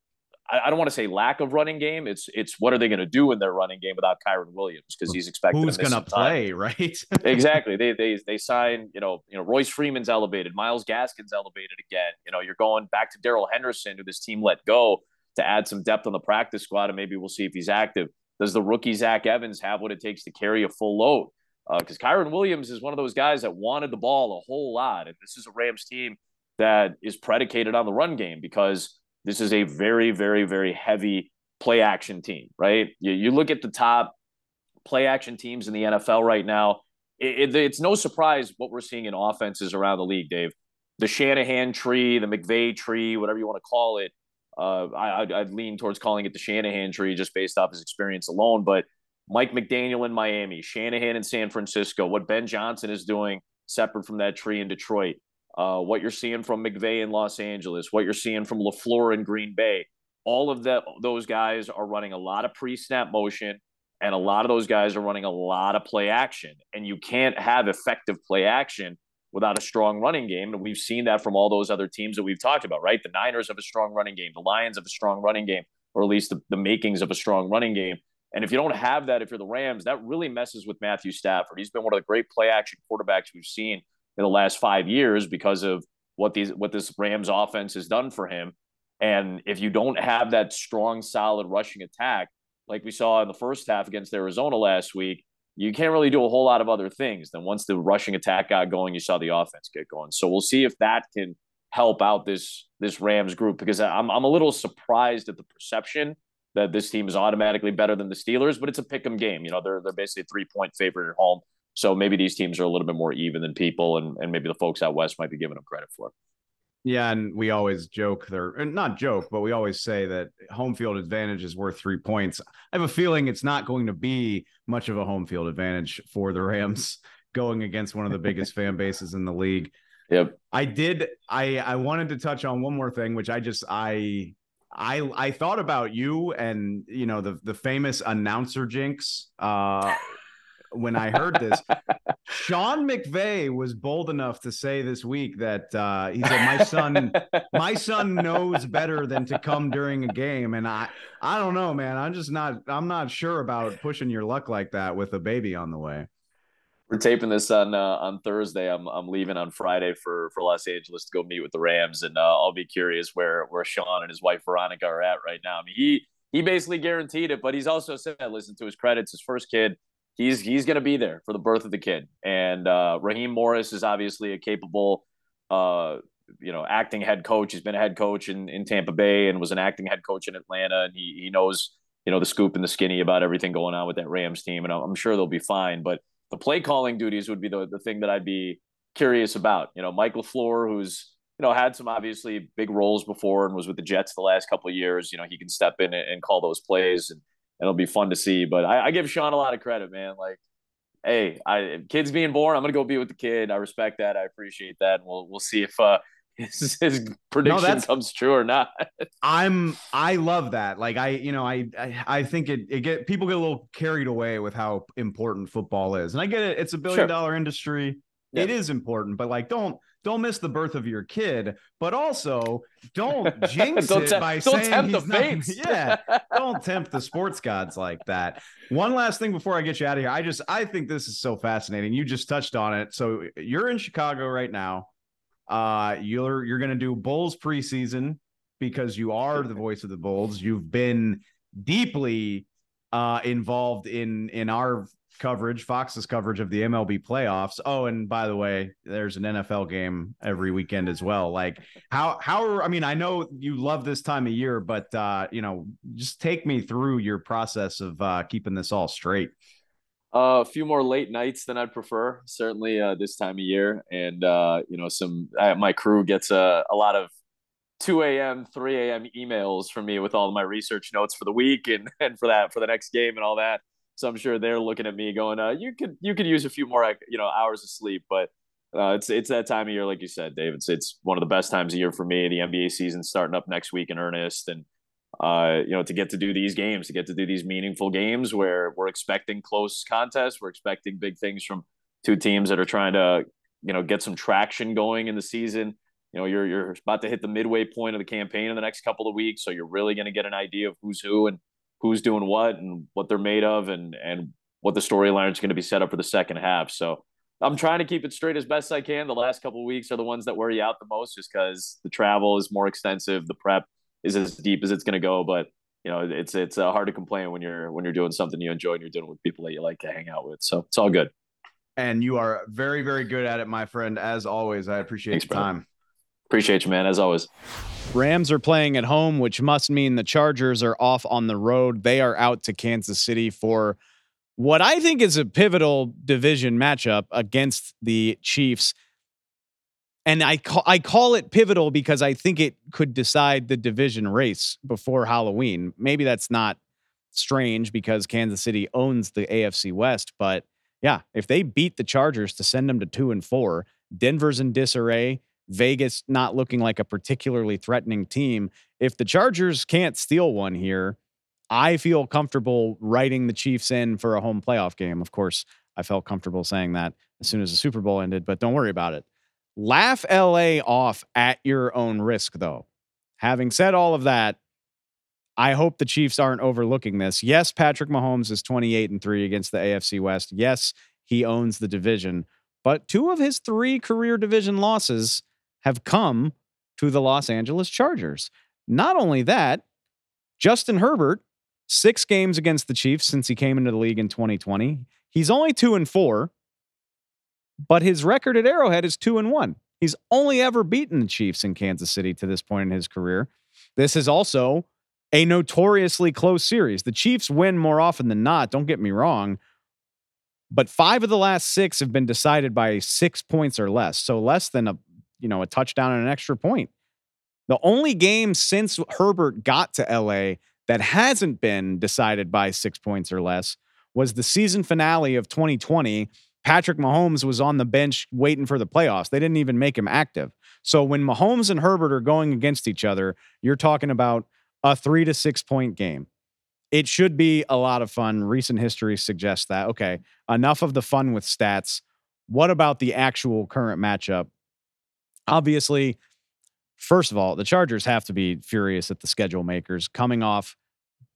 I, don't want to say lack of running game. It's it's what are they going to do in their running game without Kyren Williams because he's expected who's going to play, right? exactly. They they they sign you know you know Royce Freeman's elevated, Myles Gaskin's elevated again. You know you're going back to Darrell Henderson, who this team let go to add some depth on the practice squad, and maybe we'll see if he's active. Does the rookie Zach Evans have what it takes to carry a full load? Because uh, Kyren Williams is one of those guys that wanted the ball a whole lot, and this is a Rams team that is predicated on the run game because this is a very, very, very heavy play action team, right? You, you look at the top play action teams in the NFL right now. It, it, it's no surprise what we're seeing in offenses around the league, Dave. The Shanahan tree, the McVay tree, whatever you want to call it. Uh, I, I'd, I'd lean towards calling it the Shanahan tree just based off his experience alone. But Mike McDaniel in Miami, Shanahan in San Francisco, what Ben Johnson is doing separate from that tree in Detroit, uh, what you're seeing from McVay in Los Angeles, what you're seeing from LaFleur in Green Bay. All of that, those guys are running a lot of pre-snap motion, and a lot of those guys are running a lot of play action. And you can't have effective play action without a strong running game. And we've seen that from all those other teams that we've talked about, right? The Niners have a strong running game, the Lions have a strong running game, or at least the, the makings of a strong running game. And if you don't have that, if you're the Rams, that really messes with Matthew Stafford. He's been one of the great play action quarterbacks we've seen in the last five years because of what these what this Rams offense has done for him. And if you don't have that strong, solid rushing attack, like we saw in the first half against Arizona last week, you can't really do a whole lot of other things. Then once the rushing attack got going, you saw the offense get going. So we'll see if that can help out this this Rams group because I'm I'm a little surprised at the perception that this team is automatically better than the Steelers, but it's a pick 'em game. You know, they're they're basically a three point favorite at home. So maybe these teams are a little bit more even than people, and, and maybe the folks out west might be giving them credit for. Yeah, and we always joke there, not joke, but we always say that home field advantage is worth three points. I have a feeling it's not going to be much of a home field advantage for the Rams going against one of the biggest fan bases in the league. Yep. I did. I I wanted to touch on one more thing, which I just I I I thought about you and you know the the famous announcer jinx. Uh, when I heard this. Sean McVay was bold enough to say this week that uh, he said, "My son, my son knows better than to come during a game." And I, I don't know, man. I'm just not. I'm not sure about pushing your luck like that with a baby on the way. We're taping this on uh, on Thursday. I'm I'm leaving on Friday for for Los Angeles to go meet with the Rams, and uh, I'll be curious where where Sean and his wife Veronika are at right now. I mean, he he basically guaranteed it, but he's also said, listen to his credits, his first kid he's he's going to be there for the birth of the kid. And uh, Raheem Morris is obviously a capable, uh, you know, acting head coach. He's been a head coach in, in Tampa Bay and was an acting head coach in Atlanta, and he he knows you know the scoop and the skinny about everything going on with that Rams team, and I'm sure they'll be fine. But the play calling duties would be the the thing that I'd be curious about. You know, Mike LaFleur, who's you know had some obviously big roles before and was with the Jets the last couple of years. You know, he can step in and, and call those plays and it'll be fun to see. But I, I give Sean a lot of credit, man. Like hey, I kids being born, I'm gonna go be with the kid. I respect that. I appreciate that. And we'll we'll see if uh his, his prediction no, comes true or not. I'm I love that. Like I, you know, I I, I think it it get people get a little carried away with how important football is. And I get it, it's a billion sure. dollar industry. Yeah. It is important, but like don't don't miss the birth of your kid, but also don't jinx don't it by don't saying tempt the fates. Not, yeah, don't tempt the sports gods like that. One last thing before I get you out of here, I just I think this is so fascinating. You just touched on it. So you're in Chicago right now. Uh, you're you're going to do Bulls preseason because you are the voice of the Bulls. You've been deeply uh, involved in in our coverage, Fox's coverage of the MLB playoffs. Oh, and by the way, there's an NFL game every weekend as well. Like how how are, I mean, I know you love this time of year, but uh, you know, just take me through your process of uh, keeping this all straight. Uh, a few more late nights than I'd prefer, certainly uh, this time of year, and uh, you know, some my crew gets a, a lot of 2 a.m 3 a.m emails from me with all my research notes for the week and and for that for the next game and all that so I'm sure they're looking at me going, uh, you could you could use a few more you know hours of sleep, but uh, it's it's that time of year, like you said, Dave. It's it's one of the best times of year for me. The NBA season starting up next week in earnest, and uh, you know to get to do these games, to get to do these meaningful games where we're expecting close contests, we're expecting big things from two teams that are trying to you know get some traction going in the season. You know, you're you're about to hit the midway point of the campaign in the next couple of weeks, so you're really going to get an idea of who's who and who's doing what and what they're made of and and what the storyline is going to be set up for the second half. So I'm trying to keep it straight as best I can. The last couple weeks are the ones that wear you out the most, just because the travel is more extensive, the prep is as deep as it's going to go. But you know, it's it's uh, hard to complain when you're when you're doing something you enjoy and you're doing it with people that you like to hang out with. So it's all good. And you are very very good at it, my friend. As always, I appreciate Thanks, your time. Appreciate you, man. As always. Rams are playing at home, which must mean the Chargers are off on the road. They are out to Kansas City for what I think is a pivotal division matchup against the Chiefs. And I call, I call it pivotal because I think it could decide the division race before Halloween. Maybe that's not strange because Kansas City owns the AFC West, but yeah, if they beat the Chargers to send them to 2 and 4, Denver's in disarray. Vegas not looking like a particularly threatening team. If the Chargers can't steal one here, I feel comfortable writing the Chiefs in for a home playoff game. Of course, I felt comfortable saying that as soon as the Super Bowl ended, but don't worry about it. Laugh LA off at your own risk, though. Having said all of that, I hope the Chiefs aren't overlooking this. Yes, Patrick Mahomes is 28 and 3 against the AFC West. Yes, he owns the division, but two of his three career division losses have come to the Los Angeles Chargers. Not only that, Justin Herbert, six games against the Chiefs since he came into the league in 2020. He's only two and four, but his record at Arrowhead is two and one. He's only ever beaten the Chiefs in Kansas City to this point in his career. This is also a notoriously close series. The Chiefs win more often than not, don't get me wrong, but five of the last six have been decided by six points or less. So less than a you know, a touchdown and an extra point. The only game since Herbert got to LA that hasn't been decided by six points or less was the season finale of 2020. Patrick Mahomes was on the bench waiting for the playoffs. They didn't even make him active. So when Mahomes and Herbert are going against each other, you're talking about a three to six point game. It should be a lot of fun. Recent history suggests that. Okay, enough of the fun with stats. What about the actual current matchup? Obviously, first of all, the Chargers have to be furious at the schedule makers coming off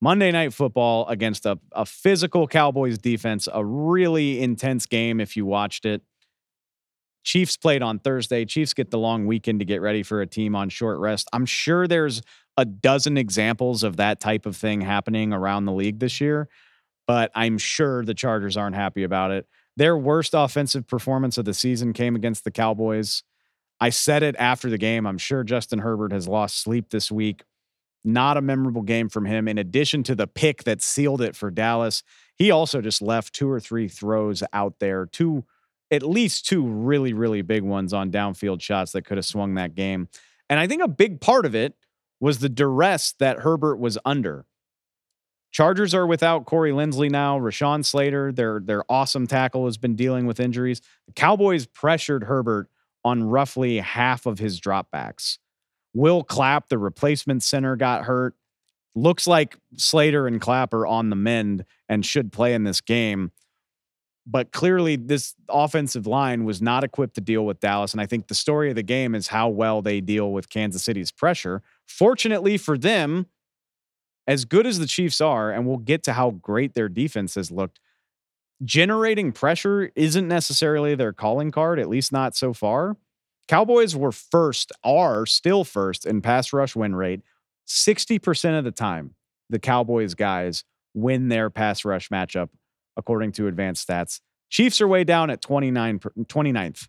Monday Night Football against a, a physical Cowboys defense, a really intense game if you watched it. Chiefs played on Thursday. Chiefs get the long weekend to get ready for a team on short rest. I'm sure there's a dozen examples of that type of thing happening around the league this year, but I'm sure the Chargers aren't happy about it. Their worst offensive performance of the season came against the Cowboys. I said it after the game. I'm sure Justin Herbert has lost sleep this week. Not a memorable game from him. In addition to the pick that sealed it for Dallas, he also just left two or three throws out there, two, at least two really, really big ones on downfield shots that could have swung that game. And I think a big part of it was the duress that Herbert was under. Chargers are without Corey Linsley now. Rashawn Slater, their their awesome tackle, has been dealing with injuries. The Cowboys pressured Herbert on roughly half of his dropbacks. Will Clapp, the replacement center, got hurt. Looks like Slater and Clapp are on the mend and should play in this game. But clearly, this offensive line was not equipped to deal with Dallas. And I think the story of the game is how well they deal with Kansas City's pressure. Fortunately for them, as good as the Chiefs are, and we'll get to how great their defense has looked, generating pressure isn't necessarily their calling card, at least not so far. Cowboys were first, are still first in pass rush win rate. 60% of the time, the Cowboys guys win their pass rush matchup, according to advanced stats. Chiefs are way down at 29, 29th,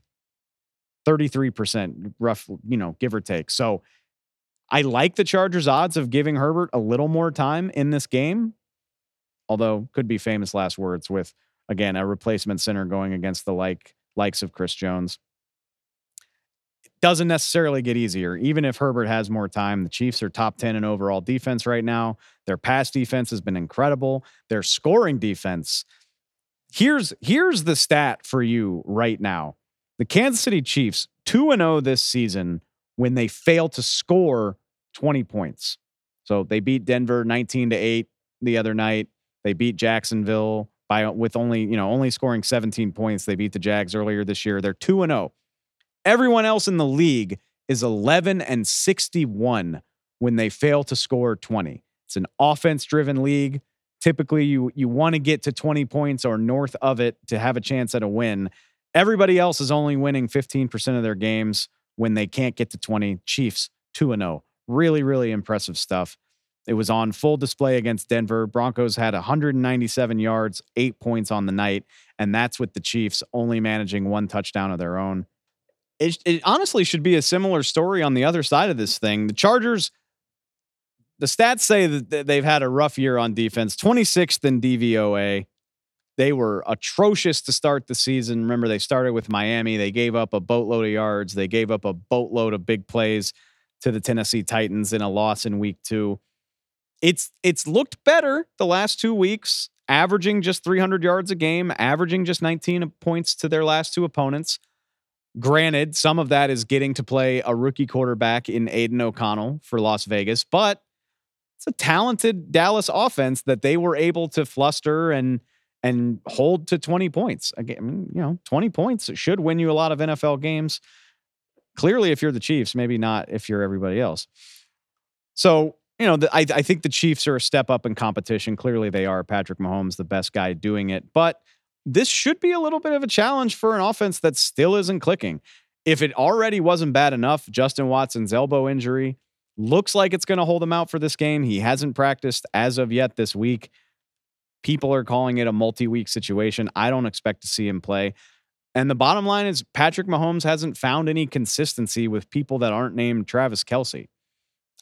33%, rough, you know, give or take. So I like the Chargers' odds of giving Herbert a little more time in this game, although could be famous last words with again a replacement center going against the like likes of Chris Jones. It doesn't necessarily get easier, even if Herbert has more time. The Chiefs are top 10 in overall defense right now. Their pass defense has been incredible. Their scoring defense. Here's here's the stat for you right now. The Kansas City Chiefs 2 and 0 this season when they fail to score 20 points. So they beat Denver 19 to 8 the other night. They beat Jacksonville by uh, with only, you know, only scoring 17 points. They beat the Jags earlier this year. They're 2 and 0. Everyone else in the league is 11 and 61 when they fail to score 20. It's an offense-driven league. Typically you you want to get to 20 points or north of it to have a chance at a win. Everybody else is only winning 15% of their games when they can't get to 20. Chiefs 2 and 0. Really, really impressive stuff. It was on full display against Denver. Broncos had 197 yards, eight points on the night, and that's with the Chiefs only managing one touchdown of their own. It, it honestly should be a similar story on the other side of this thing. The Chargers, the stats say that they've had a rough year on defense, 26th in DVOA. They were atrocious to start the season. Remember, they started with Miami. They gave up a boatload of yards. They gave up a boatload of big plays to the Tennessee Titans in a loss in week two. It's it's looked better the last two weeks, averaging just 300 yards a game, averaging just 19 points to their last two opponents. Granted, some of that is getting to play a rookie quarterback in Aidan O'Connell for Las Vegas, but it's a talented Dallas offense that they were able to fluster and and hold to 20 points. Again, you know, 20 points should win you a lot of NFL games. Clearly, if you're the Chiefs, maybe not if you're everybody else. So, you know, the, I, I think the Chiefs are a step up in competition. Clearly, they are. Patrick Mahomes, the best guy doing it. But this should be a little bit of a challenge for an offense that still isn't clicking. If it already wasn't bad enough, Justin Watson's elbow injury looks like it's going to hold him out for this game. He hasn't practiced as of yet this week. People are calling it a multi week situation. I don't expect to see him play. And the bottom line is Patrick Mahomes hasn't found any consistency with people that aren't named Travis Kelce.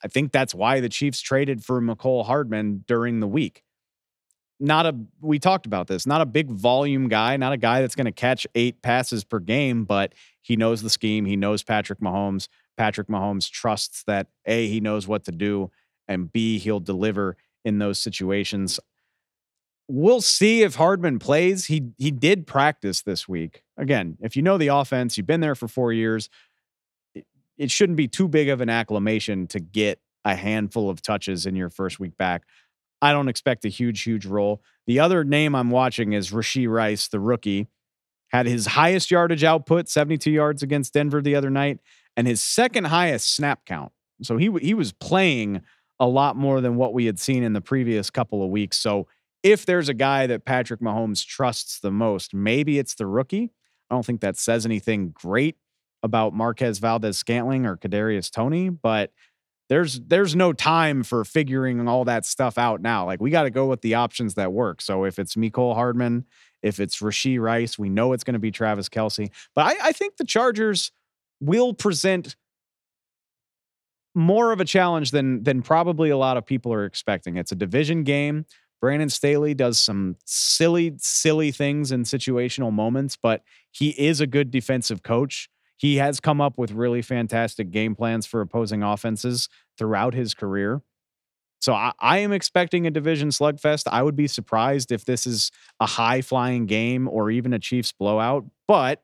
I think that's why the Chiefs traded for Mecole Hardman during the week. Not a, we talked about this, not a big volume guy, not a guy that's going to catch eight passes per game, but he knows the scheme. He knows Patrick Mahomes. Patrick Mahomes trusts that A, he knows what to do, and B, he'll deliver in those situations we'll see if Hardman plays. He he did practice this week. Again, if you know the offense, you've been there for four years. It, shouldn't be too big of an acclamation to get a handful of touches in your first week back. I don't expect a huge, huge role. The other name I'm watching is Rashee Rice, the rookie. Had his highest yardage output, 72 yards against Denver the other night, and his second highest snap count. So he he was playing a lot more than what we had seen in the previous couple of weeks. So if there's a guy that Patrick Mahomes trusts the most, maybe it's the rookie. I don't think that says anything great about Marquez Valdes-Scantling or Kadarius Toney, but there's there's no time for figuring all that stuff out now. Like we got to go with the options that work. So if it's Mecole Hardman, if it's Rashee Rice, we know it's going to be Travis Kelce. But I, I think the Chargers will present more of a challenge than than probably a lot of people are expecting. It's a division game. Brandon Staley does some silly, silly things in situational moments, but he is a good defensive coach. He has come up with really fantastic game plans for opposing offenses throughout his career. So I, I, am expecting a division slugfest. I would be surprised if this is a high flying game or even a Chiefs blowout, but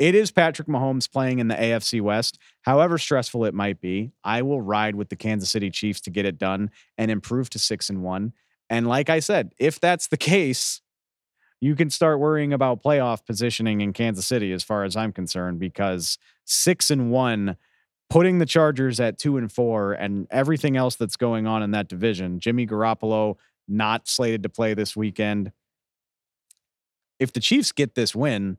it is Patrick Mahomes playing in the AFC West. However stressful it might be, I will ride with the Kansas City Chiefs to get it done and improve to six and one. And like I said, if that's the case, you can start worrying about playoff positioning in Kansas City as far as I'm concerned, because six and one, putting the Chargers at two and four, and everything else that's going on in that division, Jimmy Garoppolo not slated to play this weekend. If the Chiefs get this win,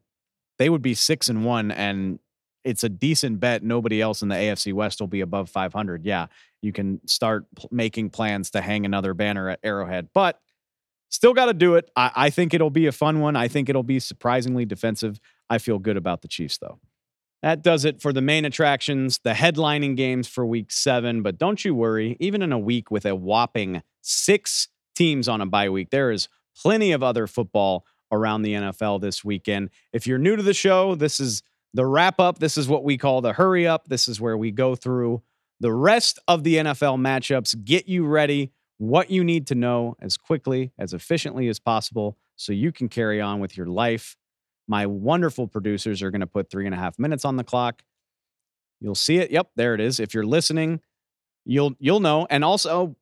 they would be six and one, and it's a decent bet. Nobody else in the AFC West will be above 500. Yeah, you can start p- making plans to hang another banner at Arrowhead, but still got to do it. I-, I think it'll be a fun one. I think it'll be surprisingly defensive. I feel good about the Chiefs, though. That does it for the main attractions, the headlining games for week seven. But don't you worry, even in a week with a whopping six teams on a bye week, there is plenty of other football around the NFL this weekend. If you're new to the show, this is the wrap up. This is what we call the hurry up. This is where we go through the rest of the NFL matchups, get you ready, what you need to know as quickly, as efficiently as possible so you can carry on with your life. My wonderful producers are going to put three and a half minutes on the clock. You'll see it. Yep, there it is. If you're listening, you'll you'll know and also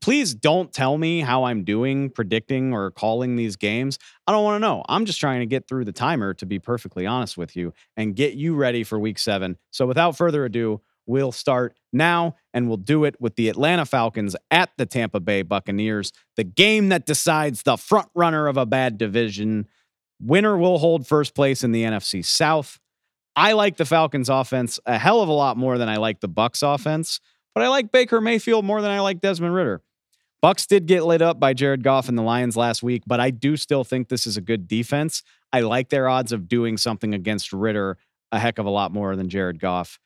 please don't tell me how i'm doing predicting or calling these games i don't want to know i'm just trying to get through the timer to be perfectly honest with you and get you ready for week 7 so without further ado we'll start now and we'll do it with the atlanta falcons at the tampa bay buccaneers the game that decides the front runner of a bad division winner will hold first place in the nfc south i like the falcons offense a hell of a lot more than i like the bucks offense but I like Baker Mayfield more than I like Desmond Ridder. Bucks did get lit up by Jared Goff and the Lions last week, but I do still think this is a good defense. I like their odds of doing something against Ritter a heck of a lot more than Jared Goff.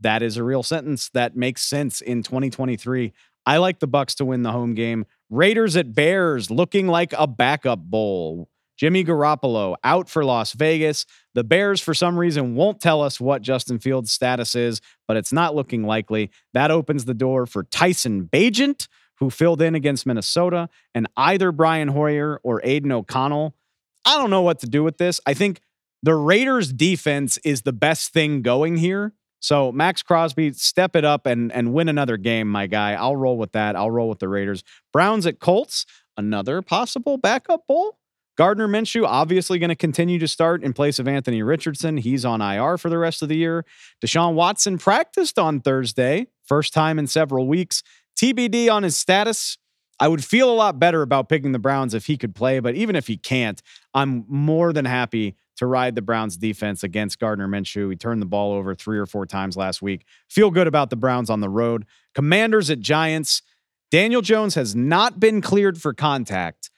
That is a real sentence that makes sense in 2023. I like the Bucks to win the home game. Raiders at Bears looking like a backup bowl. Jimmy Garoppolo out for Las Vegas. The Bears, for some reason, won't tell us what Justin Fields' status is, but it's not looking likely. That opens the door for Tyson Bagent, who filled in against Minnesota, and either Brian Hoyer or Aidan O'Connell. I don't know what to do with this. I think the Raiders' defense is the best thing going here. So Maxx Crosby, step it up and and win another game, my guy. I'll roll with that. I'll roll with the Raiders. Browns at Colts, another possible backup bowl. Gardner Minshew obviously going to continue to start in place of Anthony Richardson. He's on IR for the rest of the year. Deshaun Watson practiced on Thursday, first time in several weeks. TBD on his status. I would feel a lot better about picking the Browns if he could play, but even if he can't, I'm more than happy to ride the Browns defense against Gardner Minshew. He turned the ball over three or four times last week. Feel good about the Browns on the road. Commanders at Giants. Daniel Jones has not been cleared for contact.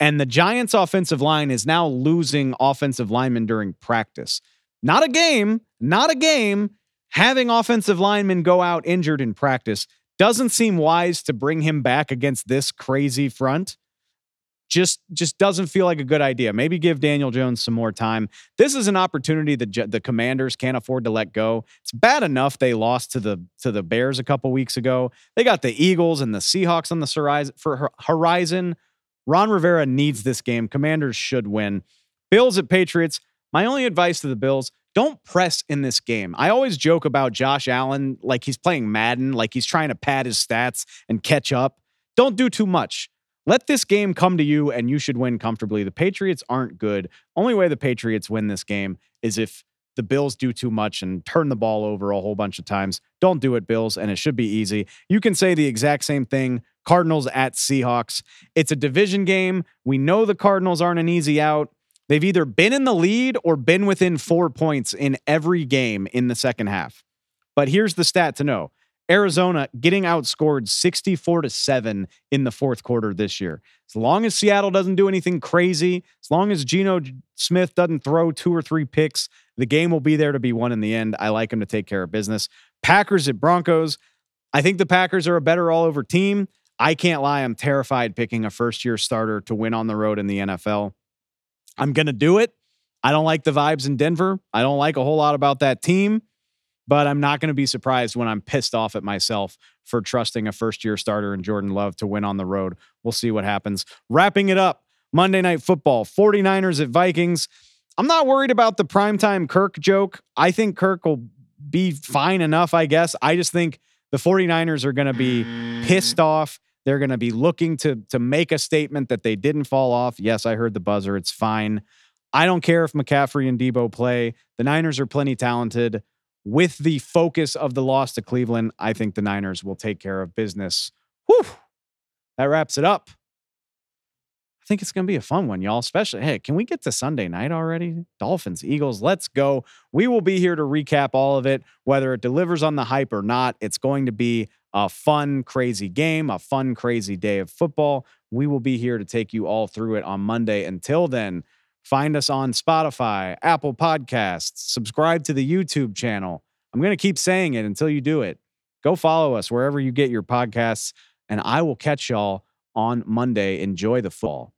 And the Giants' offensive line is now losing offensive linemen during practice. Not a game, not a game. Having offensive linemen go out injured in practice doesn't seem wise to bring him back against this crazy front. Just, just doesn't feel like a good idea. Maybe give Daniel Jones some more time. This is an opportunity that the Commanders can't afford to let go. It's bad enough they lost to the to the Bears a couple weeks ago. They got the Eagles and the Seahawks on the horizon. Ron Rivera needs this game. Commanders should win. Bills at Patriots. My only advice to the Bills don't press in this game. I always joke about Josh Allen like he's playing Madden, like he's trying to pad his stats and catch up. Don't do too much. Let this game come to you and you should win comfortably. The Patriots aren't good. Only way the Patriots win this game is if the Bills do too much and turn the ball over a whole bunch of times. Don't do it, Bills, and it should be easy. You can say the exact same thing Cardinals at Seahawks. It's a division game. We know the Cardinals aren't an easy out. They've either been in the lead or been within four points in every game in the second half. But here's the stat to know Arizona getting outscored 64 to 7 in the fourth quarter this year. As long as Seattle doesn't do anything crazy, as long as Geno Smith doesn't throw two or three picks, the game will be there to be won in the end. I like him to take care of business. Packers at Broncos. I think the Packers are a better all over team. I can't lie, I'm terrified picking a first year starter to win on the road in the NFL. I'm going to do it. I don't like the vibes in Denver. I don't like a whole lot about that team. But I'm not going to be surprised when I'm pissed off at myself for trusting a first year starter in Jordan Love to win on the road. We'll see what happens. Wrapping it up Monday Night Football 49ers at Vikings. I'm not worried about the primetime Kirk joke. I think Kirk will be fine enough, I guess. I just think the 49ers are going to be pissed off. They're going to be looking to to make a statement that they didn't fall off. Yes, I heard the buzzer. It's fine. I don't care if McCaffrey and Deebo play. The Niners are plenty talented. With the focus of the loss to Cleveland, I think the Niners will take care of business. Whew. That wraps it up. I think it's going to be a fun one, y'all. Especially, hey, can we get to Sunday night already? Dolphins, Eagles, let's go. We will be here to recap all of it, whether it delivers on the hype or not. It's going to be a fun, crazy game, a fun, crazy day of football. We will be here to take you all through it on Monday. Until then, find us on Spotify, Apple Podcasts, subscribe to the YouTube channel. I'm going to keep saying it until you do it. Go follow us wherever you get your podcasts, and I will catch y'all on Monday. Enjoy the fall.